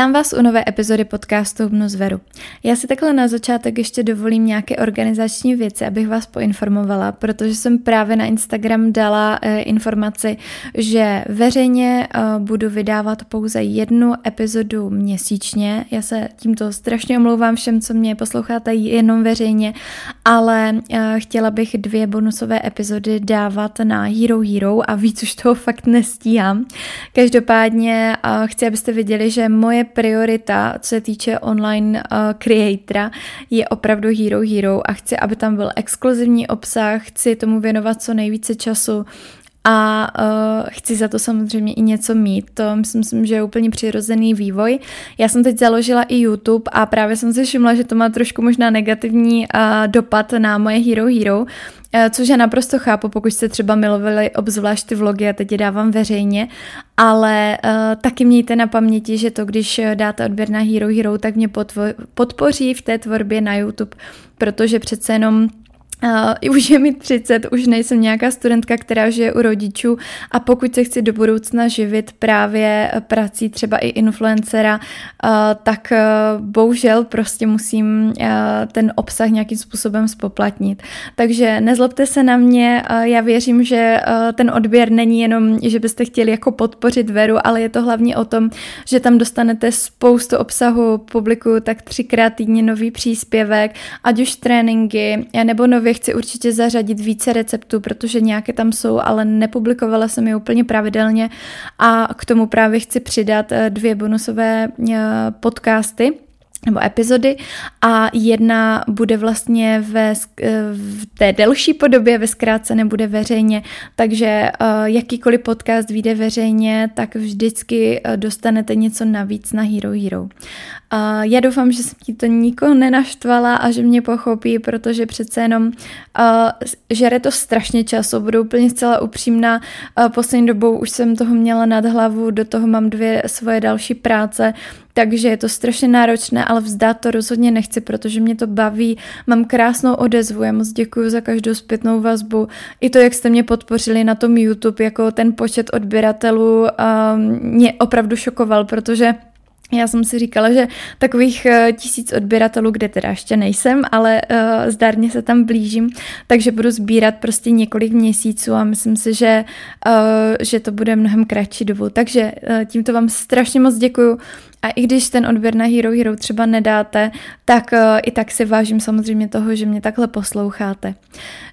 Vítám vás u nové epizody podcastu Hubnu zveru. Já si takhle na začátek ještě dovolím nějaké organizační věci, abych vás poinformovala, protože jsem právě na Instagram dala e, informaci, že veřejně e, budu vydávat pouze jednu epizodu měsíčně. Já se tímto strašně omlouvám všem, co mě posloucháte jenom veřejně, ale e, chtěla bych dvě bonusové epizody dávat na Hero Hero a víc už toho fakt nestíhám. Každopádně e, chci, abyste viděli, že moje priorita, co se týče online uh, creatora, je opravdu Hero Hero a chci, aby tam byl exkluzivní obsah, chci tomu věnovat co nejvíce času a uh, chci za to samozřejmě i něco mít. To myslím, že je úplně přirozený vývoj. Já jsem teď založila i YouTube a právě jsem si všimla, že to má trošku možná negativní uh, dopad na moje Hero Hero, což já naprosto chápu, pokud jste třeba milovali obzvlášť ty vlogy a teď je dávám veřejně, ale uh, taky mějte na paměti, že to, když dáte odběr na Hero Hero, tak mě podpoří v té tvorbě na YouTube, protože přece jenom Uh, už je mi 30, už nejsem nějaká studentka, která žije u rodičů a pokud se chci do budoucna živit právě prací třeba i influencera, uh, tak uh, bohužel prostě musím uh, ten obsah nějakým způsobem spoplatnit. Takže nezlobte se na mě, uh, já věřím, že uh, ten odběr není jenom, že byste chtěli jako podpořit Veru, ale je to hlavně o tom, že tam dostanete spoustu obsahu, publikuju tak třikrát týdně nový příspěvek, ať už tréninky, nebo nově sobě chci určitě zařadit více receptů, protože nějaké tam jsou, ale nepublikovala jsem je úplně pravidelně. A k tomu právě chci přidat eh, dvě bonusové eh, podcasty, nebo epizody a jedna bude vlastně ve, v té delší podobě, ve zkrácené bude veřejně, takže uh, jakýkoliv podcast vyjde veřejně, tak vždycky uh, dostanete něco navíc na Hero Hero. Já doufám, že jsem ti to nikoho nenaštvala a že mě pochopí, protože přece jenom žere to strašně času, budu úplně zcela upřímná, poslední dobou už jsem toho měla nad hlavu, do toho mám dvě svoje další práce, takže je to strašně náročné, ale vzdát to rozhodně nechci, protože mě to baví, mám krásnou odezvu, já moc děkuji za každou zpětnou vazbu. I to, jak jste mě podpořili na tom YouTube, jako ten počet odběratelů um, mě opravdu šokoval, protože já jsem si říkala, že takových uh, tisíc odběratelů, kde teda ještě nejsem, ale uh, zdárně se tam blížím, takže budu sbírat prostě několik měsíců a myslím si, že, uh, že to bude mnohem kratší dobu. Takže uh, tímto vám strašně moc děkuju a i když ten odběr na Hero Hero třeba nedáte, tak uh, i tak si vážím samozřejmě toho, že mě takhle posloucháte.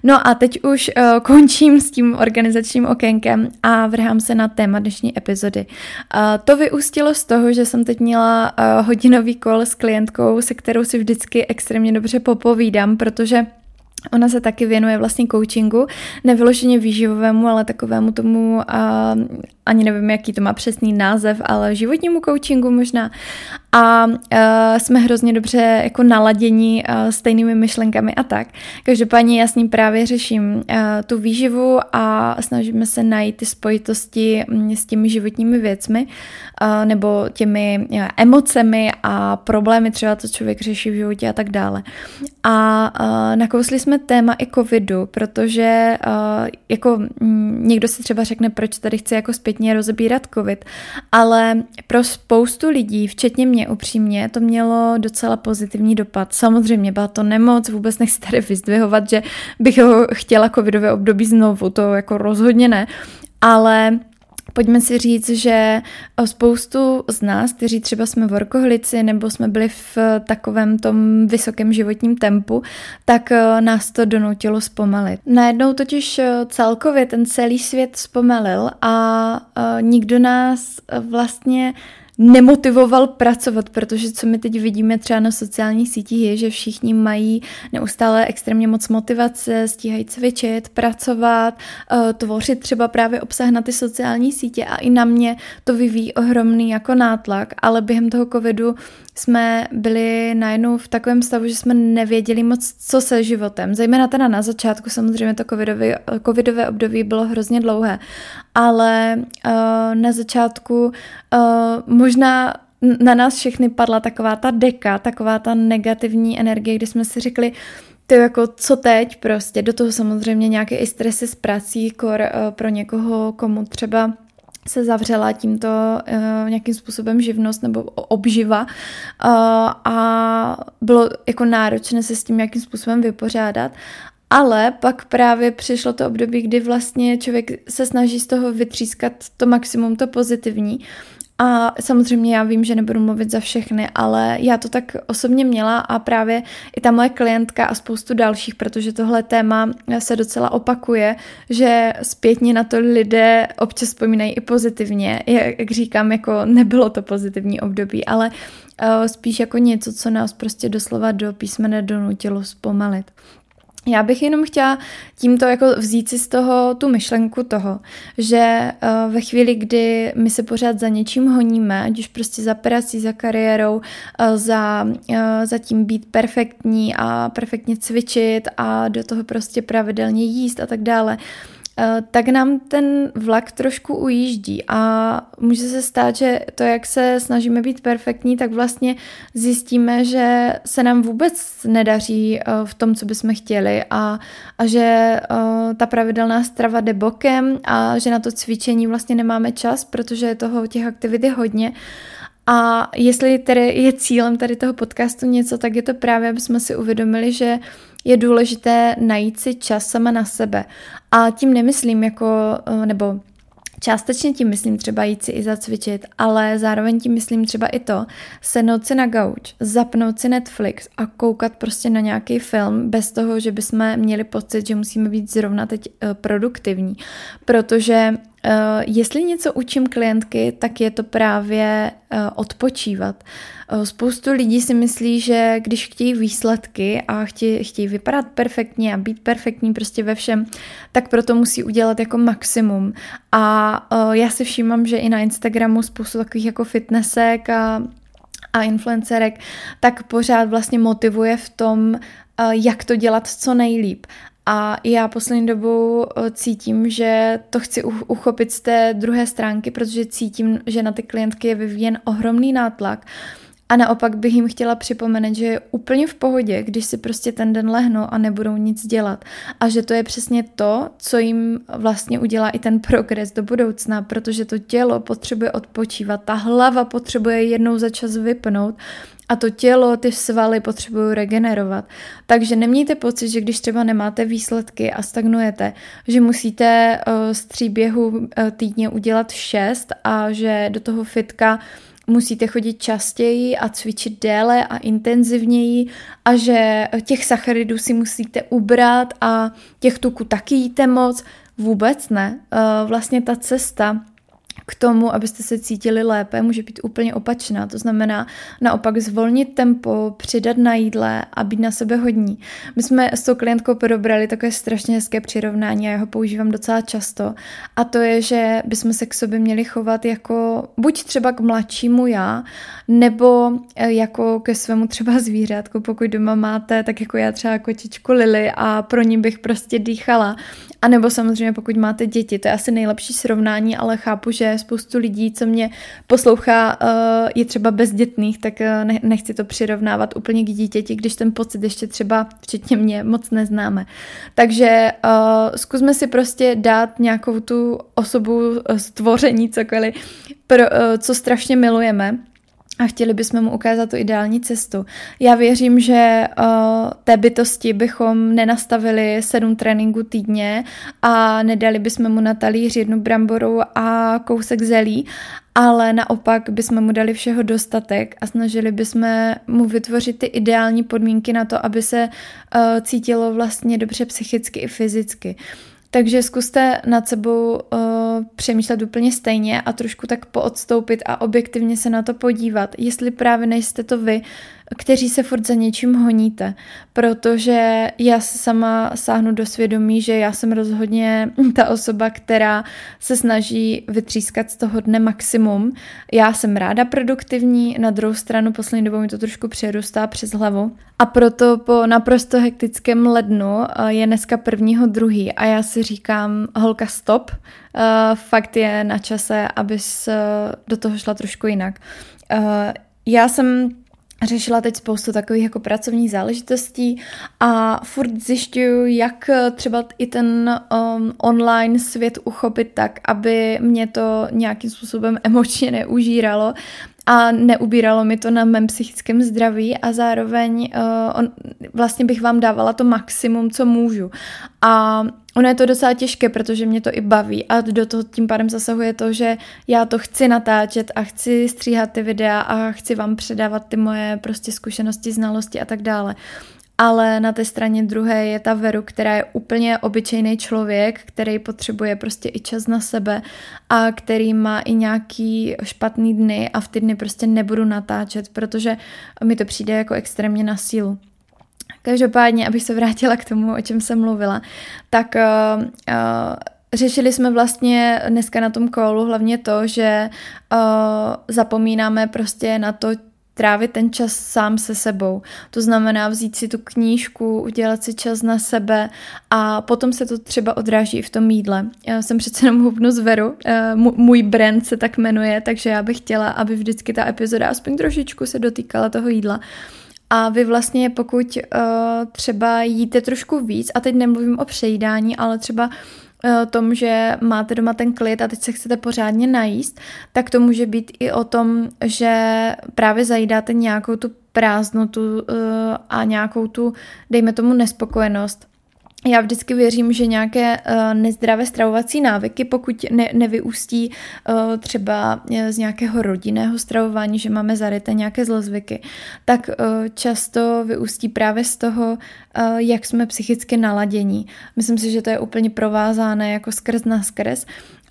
No a teď už uh, končím s tím organizačním okénkem a vrhám se na téma dnešní epizody. Uh, to vyústilo z toho, že jsem teď měla uh, hodinový kol s klientkou, se kterou si vždycky extrémně dobře popovídám, protože Ona se taky věnuje vlastně coachingu, nevyloženě výživovému, ale takovému tomu, a, ani nevím, jaký to má přesný název, ale životnímu coachingu možná. A a jsme hrozně dobře jako naladění a, stejnými myšlenkami a tak. Každopádně já s ním právě řeším a, tu výživu a snažíme se najít ty spojitosti mm, s těmi životními věcmi a, nebo těmi a, emocemi a problémy třeba, co člověk řeší v životě a tak dále. A, a nakousli jsme téma i covidu, protože uh, jako m, někdo si třeba řekne, proč tady chci jako zpětně rozebírat covid, ale pro spoustu lidí, včetně mě upřímně, to mělo docela pozitivní dopad. Samozřejmě byla to nemoc, vůbec nechci tady vyzdvihovat, že bych ho chtěla covidové období znovu, to jako rozhodně ne, ale Pojďme si říct, že spoustu z nás, kteří třeba jsme workoholici nebo jsme byli v takovém tom vysokém životním tempu, tak eh, nás to donutilo zpomalit. Najednou totiž eh, celkově ten celý svět zpomalil a eh, nikdo nás vlastně nemotivoval pracovat, protože co my teď vidíme třeba na sociálních sítích je, že všichni mají neustále extrémně moc motivace, stíhají cvičit, pracovat, eh, tvořit třeba právě obsah na ty sociální sítě a i na mě to vyvíjí ohromný jako nátlak, ale během toho covidu jsme byli najednou v takovém stavu, že jsme nevěděli moc, co se životem. Zejména teda na začátku, samozřejmě to covidové, covidové období bylo hrozně dlouhé, ale uh, na začátku uh, možná na nás všechny padla taková ta deka, taková ta negativní energie, kdy jsme si řekli, to jako co teď prostě, do toho samozřejmě nějaké i stresy s prací, kor uh, pro někoho, komu třeba se zavřela tímto uh, nějakým způsobem živnost nebo obživa uh, a bylo jako náročné se s tím nějakým způsobem vypořádat. Ale pak právě přišlo to období, kdy vlastně člověk se snaží z toho vytřískat to maximum, to pozitivní a samozřejmě já vím, že nebudu mluvit za všechny, ale já to tak osobně měla a právě i ta moje klientka a spoustu dalších, protože tohle téma se docela opakuje, že zpětně na to lidé občas vzpomínají i pozitivně. Jak říkám, jako nebylo to pozitivní období, ale uh, spíš jako něco, co nás prostě doslova do písmene donutilo zpomalit. Já bych jenom chtěla tímto jako vzít si z toho tu myšlenku toho, že uh, ve chvíli, kdy my se pořád za něčím honíme, ať už prostě za prací, za kariérou, uh, za, uh, za tím být perfektní a perfektně cvičit a do toho prostě pravidelně jíst a tak dále, Eh, tak nám ten vlak trošku ujíždí a může se stát, že to, jak se snažíme být perfektní, tak vlastně zjistíme, že se nám vůbec nedaří eh, v tom, co bychom chtěli a, a že eh, ta pravidelná strava jde bokem a že na to cvičení vlastně nemáme čas, protože je toho těch aktivit je hodně. A jestli tedy je cílem tady toho podcastu něco, tak je to právě, aby jsme si uvědomili, že je důležité najít si čas sama na sebe. A tím nemyslím jako, eh, nebo Částečně tím myslím třeba jít si i zacvičit, ale zároveň tím myslím třeba i to, sednout si na gauč, zapnout si Netflix a koukat prostě na nějaký film bez toho, že bychom měli pocit, že musíme být zrovna teď eh, produktivní. Protože jestli něco učím klientky, tak je to právě uh, odpočívat. Uh, spoustu lidí si myslí, že když chtějí výsledky a chtějí, chtějí vypadat perfektně a být perfektní prostě ve všem, tak proto musí udělat jako maximum. A já si všímám, že i na Instagramu spoustu takových jako fitnessek a a influencerek, tak pořád vlastně motivuje v tom, jak to dělat co nejlíp. A já poslední dobou eh, cítím, že to chci uchopit z té druhé stránky, protože cítím, že na ty klientky je vyvíjen ohromný nátlak. A naopak bych jim chtěla připomenout, že je úplně v pohodě, když si prostě ten den lehnou a nebudou nic dělat. A že to je přesně to, co jim vlastně udělá i ten progres do budoucna, protože to tělo potřebuje odpočívat, ta hlava potřebuje jednou za čas vypnout a to tělo, ty svaly potřebují regenerovat. Takže nemějte pocit, že když třeba nemáte výsledky a stagnujete, že musíte uh, z tří běhů uh, týdně udělat šest a že do toho fitka musíte chodit častěji a cvičit déle a intenzivněji a že těch sacharidů si musíte ubrat a těch tuků taky jíte moc. Vůbec ne. Uh, vlastně ta cesta k tomu, abyste se cítili lépe, může být úplně opačná. To znamená naopak zvolnit tempo, přidat na jídle a být na sebe hodní. My jsme s tou klientkou probrali takové strašně hezké přirovnání a já ho používám docela často. A to je, že bychom se k sobě měli chovat jako buď třeba k mladšímu já, nebo eh, jako ke svému třeba zvířátku, pokud doma máte, tak jako já třeba kočičku Lily a pro ní bych prostě dýchala. A nebo samozřejmě pokud máte děti, to je asi nejlepší srovnání, ale chápu, že spoustu lidí, co mě poslouchá, eh, je třeba bezdětných, tak eh, nechci to přirovnávat úplně k dítěti, když ten pocit ještě třeba včetně mě moc neznáme. Takže uh, zkusme si prostě dát nějakou tu osobu stvoření, cokoliv, pro, co strašně milujeme a chtěli bychom mu ukázat tu ideální cestu. Já věřím, že uh, té bytosti bychom nenastavili sedm tréninků týdně a nedali bychom mu na talíř jednu bramboru a kousek zelí, ale naopak bychom mu dali všeho dostatek a snažili bychom mu vytvořit ty ideální podmínky na to, aby se uh, cítilo vlastně dobře psychicky i fyzicky. Takže zkuste nad sebou uh, přemýšlet úplně stejně a trošku tak poodstoupit a objektivně se na to podívat, jestli právě nejste to vy, kteří se furt za něčím honíte, protože já se sama sáhnu do svědomí, že já jsem rozhodně ta osoba, která se snaží vytřískat z toho dne maximum. Já jsem ráda produktivní, na druhou stranu poslední dobou mi to trošku přerůstá přes hlavu a proto po naprosto hektickém lednu je dneska prvního druhý a já si říkám, holka stop, fakt je na čase, abys uh, do toho šla trošku jinak. Uh, já jsem řešila teď spoustu takových jako pracovních záležitostí a furt zjišťuju, jak třeba i ten um, online svět uchopit tak, aby mě to nějakým způsobem emočně neužíralo a neubíralo mi to na mém psychickém zdraví a zároveň uh, on, vlastně bych vám dávala to maximum, co můžu. A ono je to docela těžké, protože mě to i baví a do toho tím pádem zasahuje to, že já to chci natáčet a chci stříhat ty videa a chci vám předávat ty moje prostě zkušenosti, znalosti a tak dále ale na té straně druhé je ta Veru, která je úplně obyčejný člověk, který potřebuje prostě i čas na sebe a který má i nějaký špatný dny a v ty dny prostě nebudu natáčet, protože mi to přijde jako extrémně na sílu. Každopádně, abych se vrátila k tomu, o čem jsem mluvila, tak uh, uh, Řešili jsme vlastně dneska na tom kolu hlavně to, že uh, zapomínáme prostě na to, trávit ten čas sám se sebou. To znamená vzít si tu knížku, udělat si čas na sebe a potom se to třeba odráží i v tom jídle. Já jsem přece jenom hubnu z Veru, eh, můj brand se tak jmenuje, takže já bych chtěla, aby vždycky ta epizoda aspoň trošičku se dotýkala toho jídla. A vy vlastně pokud uh, třeba jíte trošku víc, a teď nemluvím o přejídání, ale třeba tom, že máte doma ten klid a teď se chcete pořádně najíst, tak to může být i o tom, že právě zajídáte nějakou tu prázdnotu eh, a nějakou tu, dejme tomu, nespokojenost já vždycky věřím, že nějaké uh, nezdravé stravovací návyky, pokud ne, nevyústí uh, třeba eh, z nějakého rodinného stravování, že máme zaryté nějaké zlozvyky, tak uh, často vyústí právě z toho, uh, jak jsme psychicky naladění. Myslím si, že to je úplně provázáné jako skrz na skrz.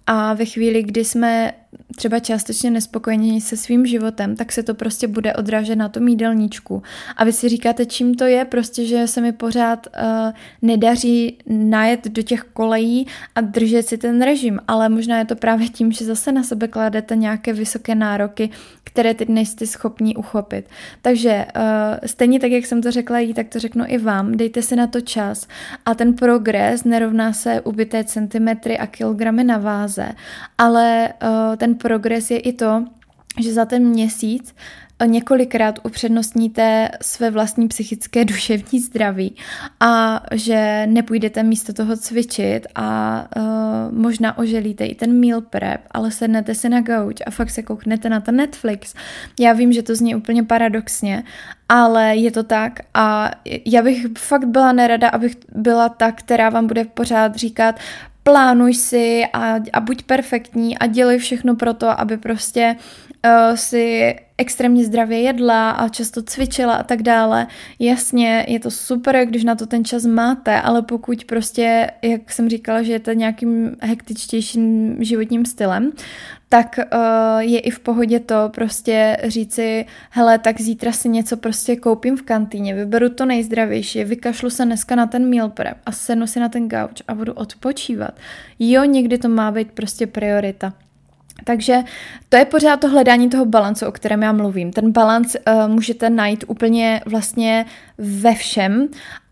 A ve chvíli, kdy jsme třeba částečně nespokojení se svým životem, tak se to prostě bude odrážet na tom jídelníčku. A vy si říkáte, čím to je, prostě, že se mi pořád uh, nedaří najet do těch kolejí a držet si ten režim, ale možná je to právě tím, že zase na sebe kladete nějaké vysoké nároky, které teď nejste schopní uchopit. Takže uh, stejně tak, jak jsem to řekla jí, tak to řeknu i vám, dejte si na to čas. A ten progres nerovná se ubité centimetry a kilogramy na váze, ale uh, ten progres je i to, že za ten měsíc několikrát upřednostníte své vlastní psychické duševní zdraví a že nepůjdete místo toho cvičit a uh, možná oželíte i ten meal prep, ale sednete si na gauč a fakt se kouknete na ten Netflix. Já vím, že to zní úplně paradoxně, ale je to tak a já bych fakt byla nerada, abych byla ta, která vám bude pořád říkat, plánuj si a, a buď perfektní a dělej všechno pro to, aby prostě uh, si extrémně zdravě jedla a často cvičila a tak dále. Jasně, je to super, když na to ten čas máte, ale pokud prostě, jak jsem říkala, že je to nějakým hektičtějším životním stylem, tak uh, je i v pohodě to prostě říci, hele, tak zítra si něco prostě koupím v kantýně, vyberu to nejzdravější, vykašlu se dneska na ten meal prep a sednu si na ten gauč a budu odpočívat. Jo, někdy to má být prostě priorita. Takže to je pořád to hledání toho balancu, o kterém já mluvím. Ten balans uh, můžete najít úplně vlastně ve všem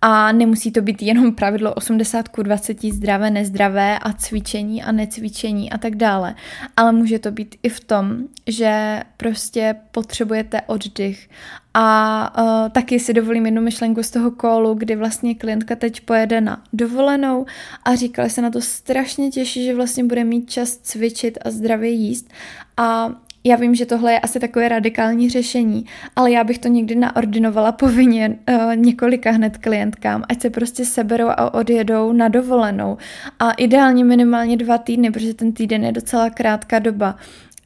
a nemusí to být jenom pravidlo 80 k 20 zdravé, nezdravé a cvičení a necvičení a tak dále. Ale může to být i v tom, že prostě potřebujete oddych. A uh, taky si dovolím jednu myšlenku z toho kolu, kdy vlastně klientka teď pojede na dovolenou a říkala se na to strašně těší, že vlastně bude mít čas cvičit a zdravě jíst. A já vím, že tohle je asi takové radikální řešení, ale já bych to někdy naordinovala povinně uh, několika hned klientkám, ať se prostě seberou a odjedou na dovolenou. A ideálně minimálně dva týdny, protože ten týden je docela krátká doba.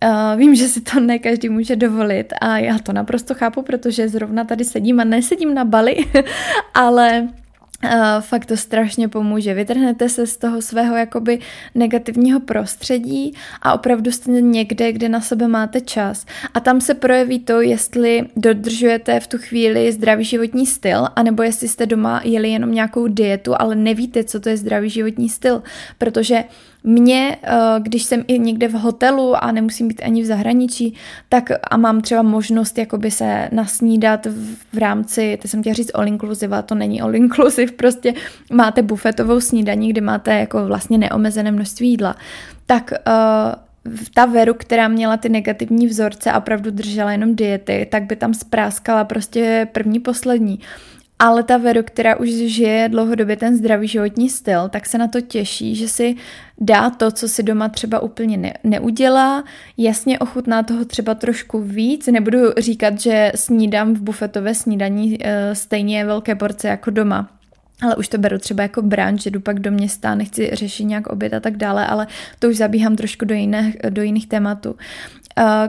Uh, vím, že si to ne každý může dovolit a já to naprosto chápu, protože zrovna tady sedím a nesedím na Bali, ale Uh, fakt to strašně pomůže. Vytrhnete se z toho svého jakoby negativního prostředí a opravdu jste někde, kde na sebe máte čas. A tam se projeví to, jestli dodržujete v tu chvíli zdravý životní styl, anebo jestli jste doma jeli jenom nějakou dietu, ale nevíte, co to je zdravý životní styl. Protože mě, eh, když jsem i někde v hotelu a nemusím být ani v zahraničí, tak a mám třeba možnost jakoby se nasnídat v rámci, to jsem chtěla říct all inclusive, a to není all inclusive, prostě máte bufetovou snídaní, kde máte jako vlastně neomezené množství jídla, tak uh, ta Veru, která měla ty negativní vzorce a opravdu držela jenom diety, tak by tam spráskala prostě první, poslední. Ale ta Veru, která už žije dlouhodobě ten zdravý životní styl, tak se na to těší, že si dá to, co si doma třeba úplně ne- neudělá, jasně ochutná toho třeba trošku víc. Nebudu říkat, že snídám v bufetové snídaní e, stejně velké porce jako doma, ale už to beru třeba jako branč, že jdu pak do města, nechci řešit nějak oběd a tak dále, ale to už zabíhám trošku do jiných, do jiných tématů.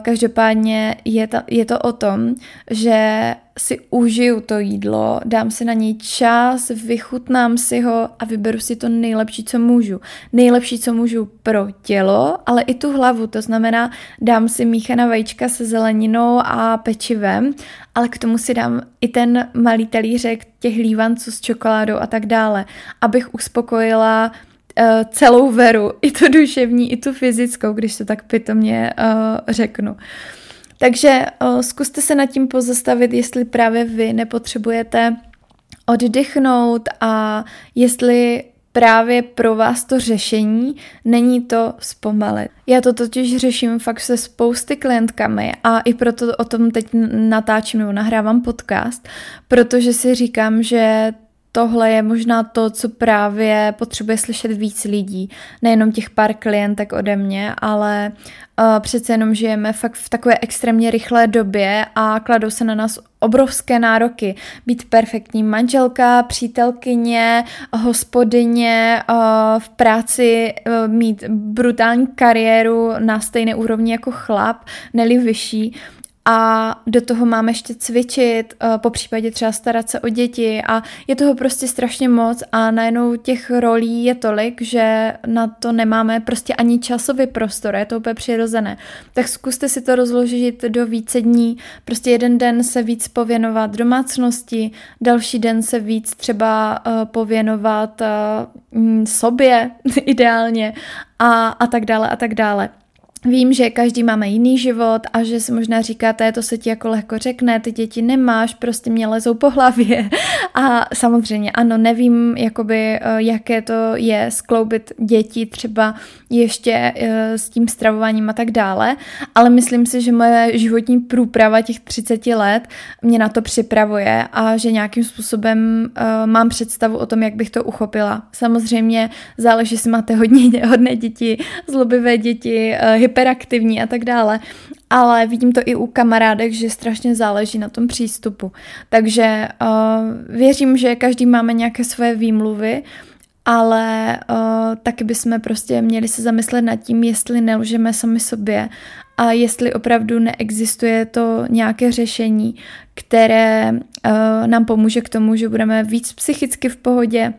Každopádně je, ta, je to o tom, že si užiju to jídlo, dám si na něj čas, vychutnám si ho a vyberu si to nejlepší, co můžu. Nejlepší, co můžu pro tělo, ale i tu hlavu, to znamená, dám si míchaná vajíčka se zeleninou a pečivem, ale k tomu si dám i ten malý talířek těch lívanců s čokoládou a tak dále, abych uspokojila uh, celou veru, i tu duševní, i tu fyzickou, když to tak pitomně uh, řeknu. Takže zkuste se nad tím pozastavit, jestli právě vy nepotřebujete oddychnout a jestli právě pro vás to řešení není to zpomalit. Já to totiž řeším fakt se spousty klientkami a i proto o tom teď natáčím nebo nahrávám podcast, protože si říkám, že tohle je možná to, co právě potřebuje slyšet víc lidí. Nejenom těch pár klientek ode mě, ale uh, přece jenom žijeme fakt v takové extrémně rychlé době a kladou se na nás obrovské nároky. Být perfektní manželka, přítelkyně, hospodyně, uh, v práci uh, mít brutální kariéru na stejné úrovni jako chlap, neli vyšší a do toho máme ještě cvičit, eh, po případě třeba starat se o děti a je toho prostě strašně moc a najednou těch rolí je tolik, že na to nemáme prostě ani časový prostor, je to úplně přirozené. Tak zkuste si to rozložit do více dní, prostě jeden den se víc pověnovat domácnosti, další den se víc třeba uh, pověnovat uh, sobě ideálně a, a tak dále a tak dále. Vím, že každý máme jiný život a že si možná říkáte, to se ti jako lehko řekne, ty děti nemáš, prostě mě lezou po hlavě. A samozřejmě ano, nevím, jakoby, eh, jaké to je skloubit děti třeba ještě eh, s tím stravováním a tak dále, ale myslím si, že moje životní průprava těch 30 let mě na to připravuje a že nějakým způsobem uh, mám představu o tom, jak bych to uchopila. Samozřejmě záleží, jestli máte hodně hodné děti, zlobivé děti, hyperaktivní a tak dále. Ale vidím to i u kamarádek, že strašně záleží na tom přístupu. Takže uh, věřím, že každý máme nějaké svoje výmluvy, ale uh, taky bychom prostě měli se zamyslet nad tím, jestli nelžeme sami sobě a jestli opravdu neexistuje to nějaké řešení, které uh, nám pomůže k tomu, že budeme víc psychicky v pohodě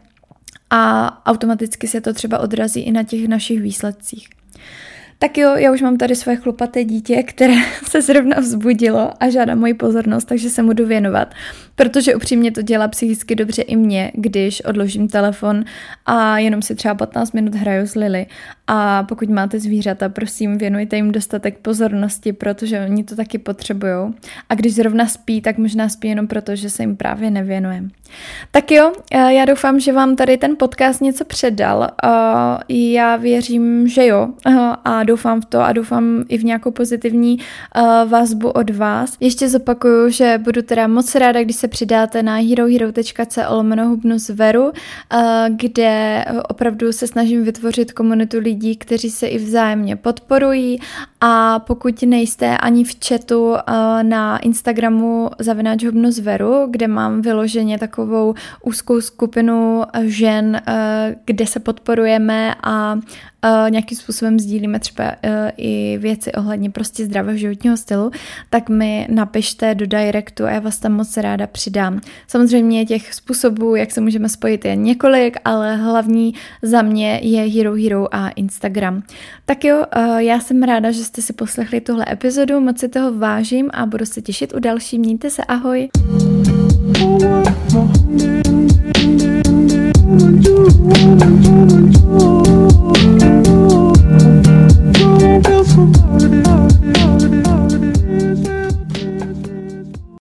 a automaticky se to třeba odrazí i na těch našich výsledcích. Tak jo, já už mám tady své chlupaté dítě, které se zrovna vzbudilo a žádá moji pozornost, takže se mu jdu věnovat. Protože upřímně to dělá psychicky dobře i mě, když odložím telefon a jenom si třeba 15 minut hraju s Lily. A pokud máte zvířata, prosím, věnujte jim dostatek pozornosti, protože oni to taky potřebují. A když zrovna spí, tak možná spí jenom proto, že se jim právě nevěnujeme. Tak jo, já doufám, že vám tady ten podcast něco předal. Já věřím, že jo. A doufám v to a doufám i v nějakou pozitivní vazbu od vás. Ještě zopakuju, že budu teda moc ráda, když se přidáte na herohero.co lomeno hubnu zveru, kde opravdu se snažím vytvořit komunitu lidí, kteří se i vzájemně podporují. A pokud nejste ani v chatu na Instagramu zavináč hubnu zveru, kde mám vyloženě takovou úzkou skupinu žen, kde se podporujeme a Eh, nějakým způsobem sdílíme třeba uh, i věci ohledně prostě zdravého životního stylu, tak mi napište do directu a já vás tam moc ráda přidám. Samozřejmě těch způsobů, jak se můžeme spojit, je několik, ale hlavní za mě je Hero Hero a Instagram. Tak jo, uh, já jsem ráda, že jste si poslechli tuhle epizodu, moc si toho vážím a budu se těšit u další. Mějte se, ahoj! Woman, you, woman, you, woman, you.